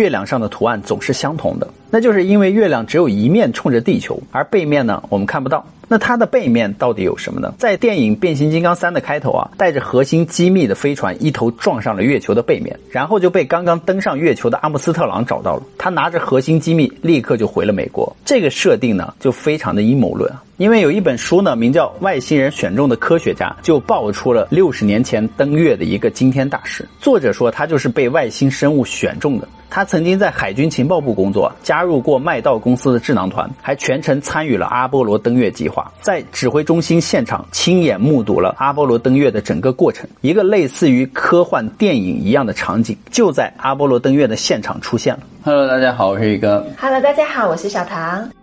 月亮上的图案总是相同的，那就是因为月亮只有一面冲着地球，而背面呢我们看不到。那它的背面到底有什么呢？在电影《变形金刚三》的开头啊，带着核心机密的飞船一头撞上了月球的背面，然后就被刚刚登上月球的阿姆斯特朗找到了。他拿着核心机密，立刻就回了美国。这个设定呢，就非常的阴谋论啊。因为有一本书呢，名叫《外星人选中的科学家》，就爆出了六十年前登月的一个惊天大事。作者说他就是被外星生物选中的。他曾经在海军情报部工作，加入过麦道公司的智囊团，还全程参与了阿波罗登月计划，在指挥中心现场亲眼目睹了阿波罗登月的整个过程。一个类似于科幻电影一样的场景，就在阿波罗登月的现场出现了。Hello，大家好，我是宇哥。Hello，大家好，我是小唐。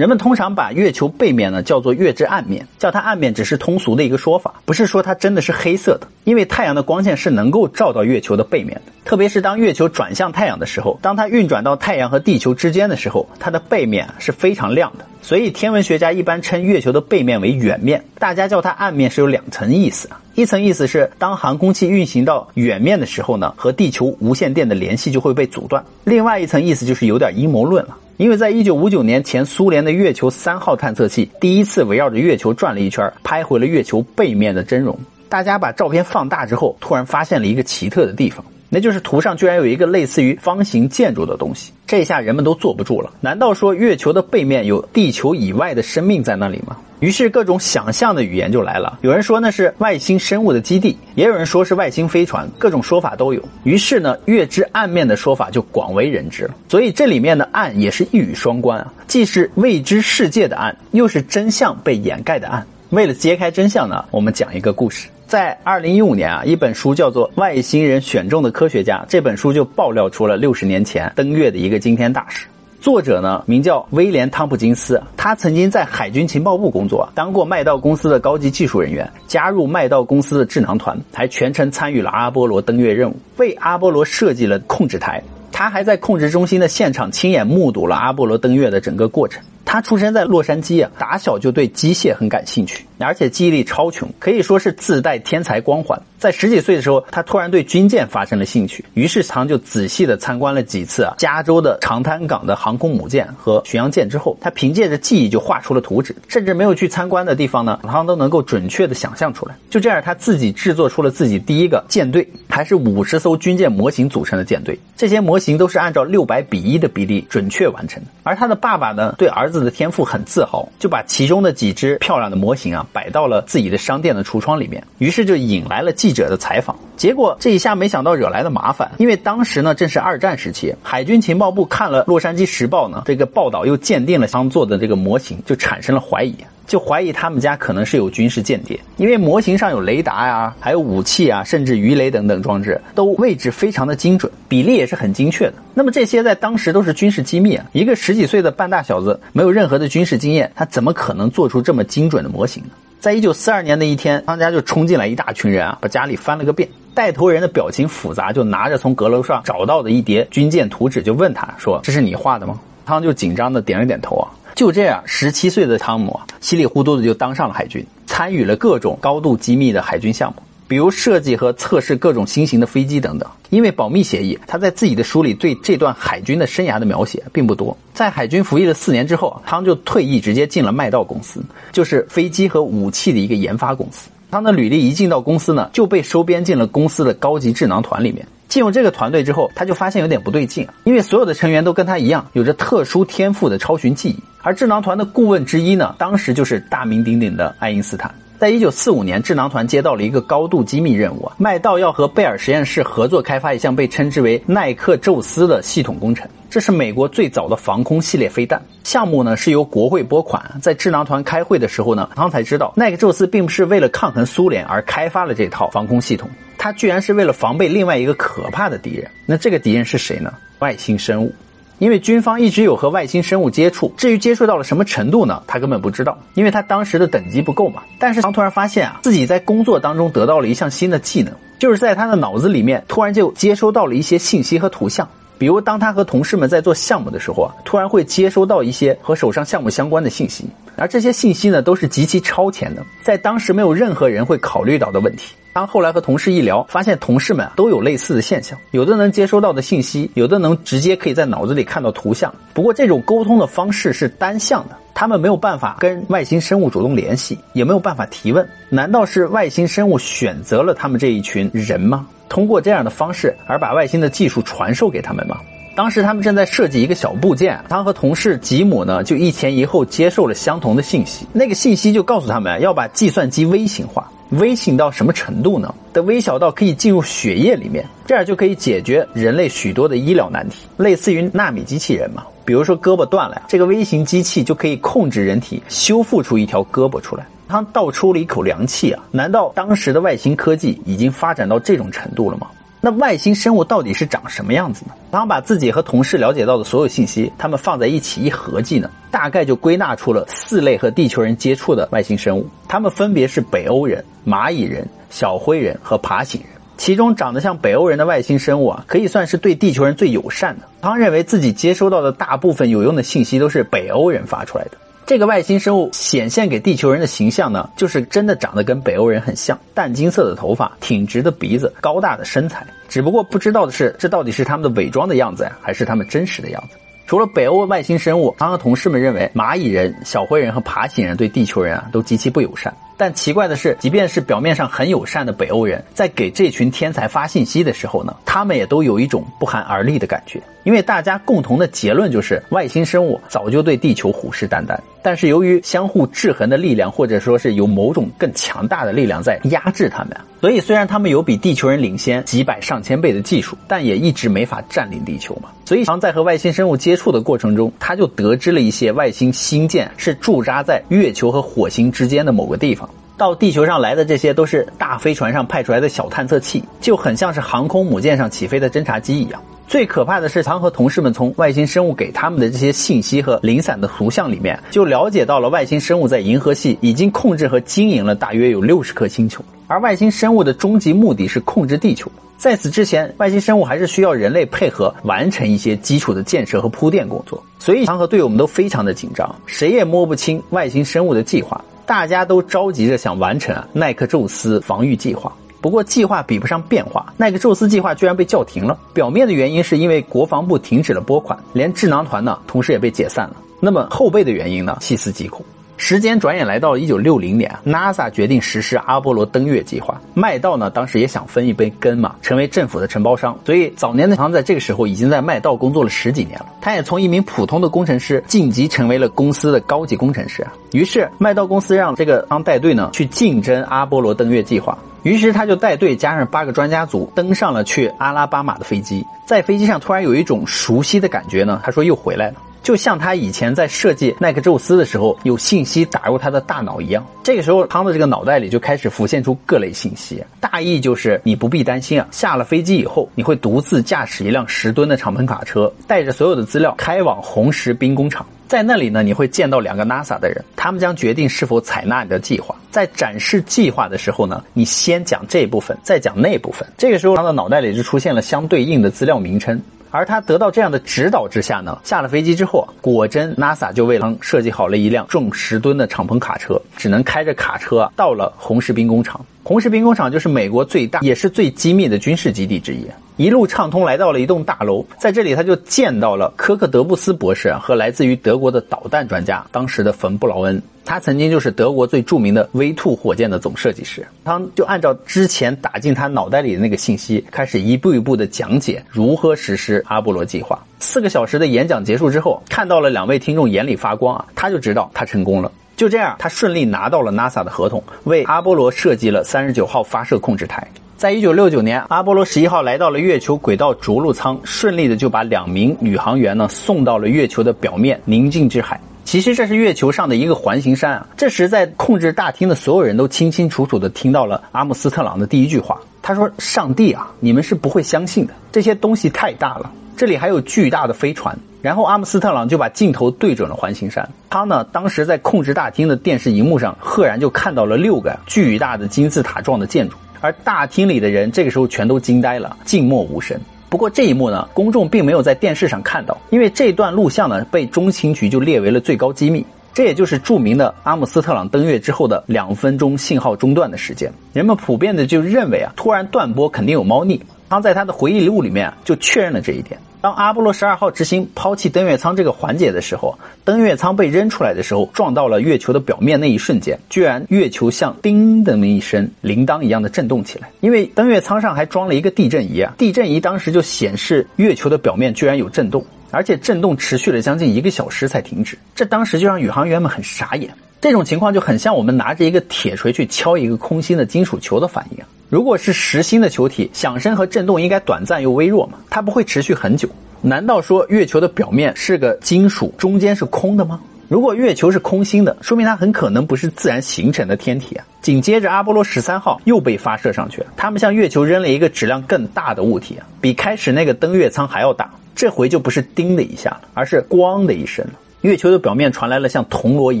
人们通常把月球背面呢叫做月之暗面，叫它暗面只是通俗的一个说法，不是说它真的是黑色的。因为太阳的光线是能够照到月球的背面的，特别是当月球转向太阳的时候，当它运转到太阳和地球之间的时候，它的背面是非常亮的。所以天文学家一般称月球的背面为远面，大家叫它暗面是有两层意思啊。一层意思是当航空器运行到远面的时候呢，和地球无线电的联系就会被阻断；另外一层意思就是有点阴谋论了。因为在一九五九年前，苏联的月球三号探测器第一次围绕着月球转了一圈，拍回了月球背面的真容。大家把照片放大之后，突然发现了一个奇特的地方，那就是图上居然有一个类似于方形建筑的东西。这下人们都坐不住了，难道说月球的背面有地球以外的生命在那里吗？于是各种想象的语言就来了。有人说那是外星生物的基地，也有人说是外星飞船，各种说法都有。于是呢，月之暗面的说法就广为人知了。所以这里面的暗也是一语双关啊，既是未知世界的暗，又是真相被掩盖的暗。为了揭开真相呢，我们讲一个故事。在二零一五年啊，一本书叫做《外星人选中的科学家》，这本书就爆料出了六十年前登月的一个惊天大事。作者呢，名叫威廉·汤普金斯，他曾经在海军情报部工作，当过麦道公司的高级技术人员，加入麦道公司的智囊团，还全程参与了阿波罗登月任务，为阿波罗设计了控制台。他还在控制中心的现场亲眼目睹了阿波罗登月的整个过程。他出生在洛杉矶啊，打小就对机械很感兴趣，而且记忆力超群，可以说是自带天才光环。在十几岁的时候，他突然对军舰发生了兴趣，于是他就仔细的参观了几次啊加州的长滩港的航空母舰和巡洋舰之后，他凭借着记忆就画出了图纸，甚至没有去参观的地方呢，他都能够准确的想象出来。就这样，他自己制作出了自己第一个舰队，还是五十艘军舰模型组成的舰队。这些模型都是按照六百比一的比例准确完成的。而他的爸爸呢，对儿子的天赋很自豪，就把其中的几只漂亮的模型啊摆到了自己的商店的橱窗里面，于是就引来了记。者的采访，结果这一下没想到惹来了麻烦，因为当时呢正是二战时期，海军情报部看了《洛杉矶时报》呢这个报道，又鉴定了当做的这个模型，就产生了怀疑，就怀疑他们家可能是有军事间谍，因为模型上有雷达呀，还有武器啊，甚至鱼雷等等装置，都位置非常的精准，比例也是很精确的。那么这些在当时都是军事机密啊，一个十几岁的半大小子，没有任何的军事经验，他怎么可能做出这么精准的模型呢？在一九四二年的一天，汤家就冲进来一大群人啊，把家里翻了个遍。带头人的表情复杂，就拿着从阁楼上找到的一叠军舰图纸，就问他说：“这是你画的吗？”汤就紧张的点了点头啊。就这样，十七岁的汤姆啊，稀里糊涂的就当上了海军，参与了各种高度机密的海军项目。比如设计和测试各种新型的飞机等等，因为保密协议，他在自己的书里对这段海军的生涯的描写并不多。在海军服役了四年之后，汤就退役，直接进了麦道公司，就是飞机和武器的一个研发公司。汤的履历一进到公司呢，就被收编进了公司的高级智囊团里面。进入这个团队之后，他就发现有点不对劲，因为所有的成员都跟他一样，有着特殊天赋的超群记忆。而智囊团的顾问之一呢，当时就是大名鼎鼎的爱因斯坦。在一九四五年，智囊团接到了一个高度机密任务，麦道要和贝尔实验室合作开发一项被称之为耐克宙斯的系统工程。这是美国最早的防空系列飞弹项目呢，是由国会拨款。在智囊团开会的时候呢，汤才知道耐克宙斯并不是为了抗衡苏联而开发了这套防空系统，他居然是为了防备另外一个可怕的敌人。那这个敌人是谁呢？外星生物。因为军方一直有和外星生物接触，至于接触到了什么程度呢？他根本不知道，因为他当时的等级不够嘛。但是他突然发现啊，自己在工作当中得到了一项新的技能，就是在他的脑子里面突然就接收到了一些信息和图像。比如，当他和同事们在做项目的时候啊，突然会接收到一些和手上项目相关的信息，而这些信息呢，都是极其超前的，在当时没有任何人会考虑到的问题。当后来和同事一聊，发现同事们都有类似的现象，有的能接收到的信息，有的能直接可以在脑子里看到图像。不过，这种沟通的方式是单向的，他们没有办法跟外星生物主动联系，也没有办法提问。难道是外星生物选择了他们这一群人吗？通过这样的方式而把外星的技术传授给他们吗？当时他们正在设计一个小部件，他和同事吉姆呢就一前一后接受了相同的信息，那个信息就告诉他们要把计算机微型化，微型到什么程度呢？的微小到可以进入血液里面，这样就可以解决人类许多的医疗难题，类似于纳米机器人嘛。比如说胳膊断了呀，这个微型机器就可以控制人体修复出一条胳膊出来。他倒抽了一口凉气啊！难道当时的外星科技已经发展到这种程度了吗？那外星生物到底是长什么样子呢？当把自己和同事了解到的所有信息，他们放在一起一合计呢，大概就归纳出了四类和地球人接触的外星生物。他们分别是北欧人、蚂蚁人、小灰人和爬行人。其中长得像北欧人的外星生物啊，可以算是对地球人最友善的。他认为自己接收到的大部分有用的信息都是北欧人发出来的。这个外星生物显现给地球人的形象呢，就是真的长得跟北欧人很像，淡金色的头发，挺直的鼻子，高大的身材。只不过不知道的是，这到底是他们的伪装的样子呀，还是他们真实的样子？除了北欧外星生物，他和同事们认为蚂蚁人、小灰人和爬行人对地球人啊都极其不友善。但奇怪的是，即便是表面上很友善的北欧人，在给这群天才发信息的时候呢，他们也都有一种不寒而栗的感觉。因为大家共同的结论就是，外星生物早就对地球虎视眈眈。但是由于相互制衡的力量，或者说是有某种更强大的力量在压制他们，所以虽然他们有比地球人领先几百上千倍的技术，但也一直没法占领地球嘛。所以常在和外星生物接触的过程中，他就得知了一些外星星舰是驻扎在月球和火星之间的某个地方。到地球上来的这些都是大飞船上派出来的小探测器，就很像是航空母舰上起飞的侦察机一样。最可怕的是，唐和同事们从外星生物给他们的这些信息和零散的图像里面，就了解到了外星生物在银河系已经控制和经营了大约有六十颗星球，而外星生物的终极目的是控制地球。在此之前，外星生物还是需要人类配合完成一些基础的建设和铺垫工作。所以，唐和队友们都非常的紧张，谁也摸不清外星生物的计划。大家都着急着想完成啊耐克宙斯防御计划，不过计划比不上变化，耐克宙斯计划居然被叫停了。表面的原因是因为国防部停止了拨款，连智囊团呢同时也被解散了。那么后背的原因呢，细思极恐。时间转眼来到了一九六零年，NASA 决定实施阿波罗登月计划。麦道呢，当时也想分一杯羹嘛，成为政府的承包商。所以早年的唐在这个时候已经在麦道工作了十几年了。他也从一名普通的工程师晋级成为了公司的高级工程师。于是麦道公司让这个汤带队呢去竞争阿波罗登月计划。于是他就带队加上八个专家组登上了去阿拉巴马的飞机。在飞机上突然有一种熟悉的感觉呢，他说又回来了。就像他以前在设计奈克宙斯的时候，有信息打入他的大脑一样。这个时候，汤的这个脑袋里就开始浮现出各类信息，大意就是你不必担心啊，下了飞机以后，你会独自驾驶一辆十吨的敞篷卡车，带着所有的资料开往红石兵工厂，在那里呢，你会见到两个 NASA 的人，他们将决定是否采纳你的计划。在展示计划的时候呢，你先讲这部分，再讲那部分。这个时候，他的脑袋里就出现了相对应的资料名称。而他得到这样的指导之下呢，下了飞机之后，果真 NASA 就为他设计好了一辆重十吨的敞篷卡车，只能开着卡车到了红石兵工厂。红石兵工厂就是美国最大也是最机密的军事基地之一。一路畅通来到了一栋大楼，在这里他就见到了科克德布斯博士和来自于德国的导弹专家，当时的冯布劳恩。他曾经就是德国最著名的 V2 火箭的总设计师，他就按照之前打进他脑袋里的那个信息，开始一步一步的讲解如何实施阿波罗计划。四个小时的演讲结束之后，看到了两位听众眼里发光啊，他就知道他成功了。就这样，他顺利拿到了 NASA 的合同，为阿波罗设计了三十九号发射控制台。在一九六九年，阿波罗十一号来到了月球轨道着陆舱，顺利的就把两名宇航员呢送到了月球的表面宁静之海。其实这是月球上的一个环形山啊！这时，在控制大厅的所有人都清清楚楚地听到了阿姆斯特朗的第一句话。他说：“上帝啊，你们是不会相信的，这些东西太大了，这里还有巨大的飞船。”然后阿姆斯特朗就把镜头对准了环形山。他呢，当时在控制大厅的电视荧幕上，赫然就看到了六个巨大的金字塔状的建筑，而大厅里的人这个时候全都惊呆了，静默无声。不过这一幕呢，公众并没有在电视上看到，因为这段录像呢被中情局就列为了最高机密。这也就是著名的阿姆斯特朗登月之后的两分钟信号中断的时间。人们普遍的就认为啊，突然断播肯定有猫腻。他在他的回忆录里面就确认了这一点。当阿波罗十二号执行抛弃登月舱这个环节的时候，登月舱被扔出来的时候，撞到了月球的表面那一瞬间，居然月球像叮的那么一声铃铛一样的震动起来。因为登月舱上还装了一个地震仪啊，地震仪当时就显示月球的表面居然有震动，而且震动持续了将近一个小时才停止。这当时就让宇航员们很傻眼。这种情况就很像我们拿着一个铁锤去敲一个空心的金属球的反应。如果是实心的球体，响声和震动应该短暂又微弱嘛，它不会持续很久。难道说月球的表面是个金属，中间是空的吗？如果月球是空心的，说明它很可能不是自然形成的天体啊。紧接着，阿波罗十三号又被发射上去了，他们向月球扔了一个质量更大的物体啊，比开始那个登月舱还要大。这回就不是叮的一下，而是咣的一声了。月球的表面传来了像铜锣一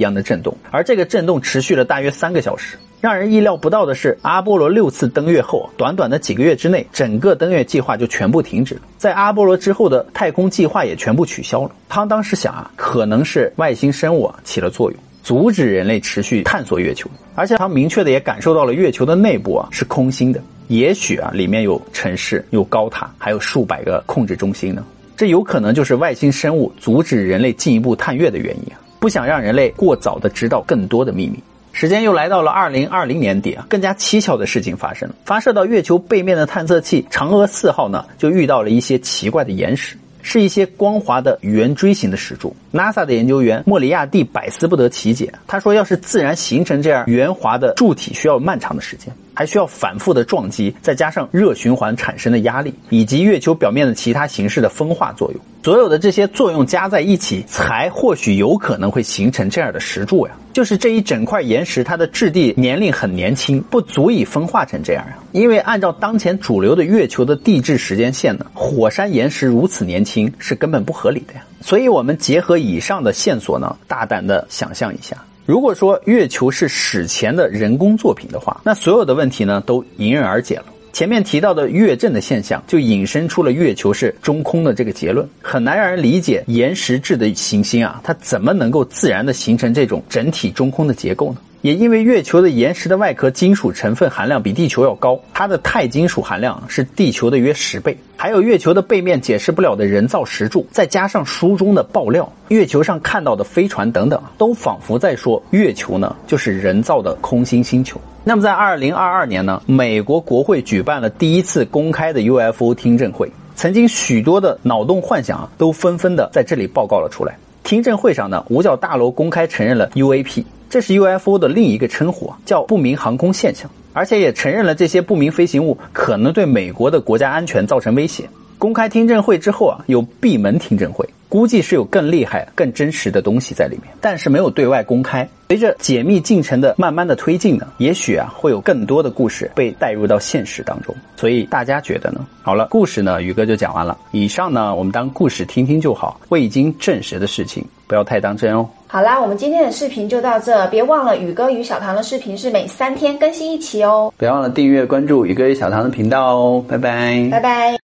样的震动，而这个震动持续了大约三个小时。让人意料不到的是，阿波罗六次登月后，短短的几个月之内，整个登月计划就全部停止了。在阿波罗之后的太空计划也全部取消了。他当时想啊，可能是外星生物啊起了作用，阻止人类持续探索月球。而且他明确的也感受到了月球的内部啊是空心的，也许啊里面有城市、有高塔，还有数百个控制中心呢。这有可能就是外星生物阻止人类进一步探月的原因，不想让人类过早的知道更多的秘密。时间又来到了二零二零年底啊，更加蹊跷的事情发生了。发射到月球背面的探测器嫦娥四号呢，就遇到了一些奇怪的岩石，是一些光滑的圆锥形的石柱。NASA 的研究员莫里亚蒂百思不得其解，他说，要是自然形成这样圆滑的柱体，需要漫长的时间。还需要反复的撞击，再加上热循环产生的压力，以及月球表面的其他形式的风化作用，所有的这些作用加在一起，才或许有可能会形成这样的石柱呀。就是这一整块岩石，它的质地年龄很年轻，不足以风化成这样呀。因为按照当前主流的月球的地质时间线呢，火山岩石如此年轻是根本不合理的呀。所以我们结合以上的线索呢，大胆的想象一下。如果说月球是史前的人工作品的话，那所有的问题呢都迎刃而解了。前面提到的月震的现象，就引申出了月球是中空的这个结论。很难让人理解岩石质的行星啊，它怎么能够自然的形成这种整体中空的结构呢？也因为月球的岩石的外壳金属成分含量比地球要高，它的钛金属含量是地球的约十倍。还有月球的背面解释不了的人造石柱，再加上书中的爆料，月球上看到的飞船等等，都仿佛在说月球呢就是人造的空心星球。那么在二零二二年呢，美国国会举办了第一次公开的 UFO 听证会，曾经许多的脑洞幻想都纷纷的在这里报告了出来。听证会上呢，五角大楼公开承认了 UAP。这是 UFO 的另一个称呼，叫不明航空现象，而且也承认了这些不明飞行物可能对美国的国家安全造成威胁。公开听证会之后啊，有闭门听证会，估计是有更厉害、更真实的东西在里面，但是没有对外公开。随着解密进程的慢慢的推进呢，也许啊会有更多的故事被带入到现实当中。所以大家觉得呢？好了，故事呢宇哥就讲完了。以上呢我们当故事听听就好，未经证实的事情不要太当真哦。好啦，我们今天的视频就到这，别忘了宇哥与小唐的视频是每三天更新一期哦。别忘了订阅关注宇哥与小唐的频道哦，拜拜，拜拜。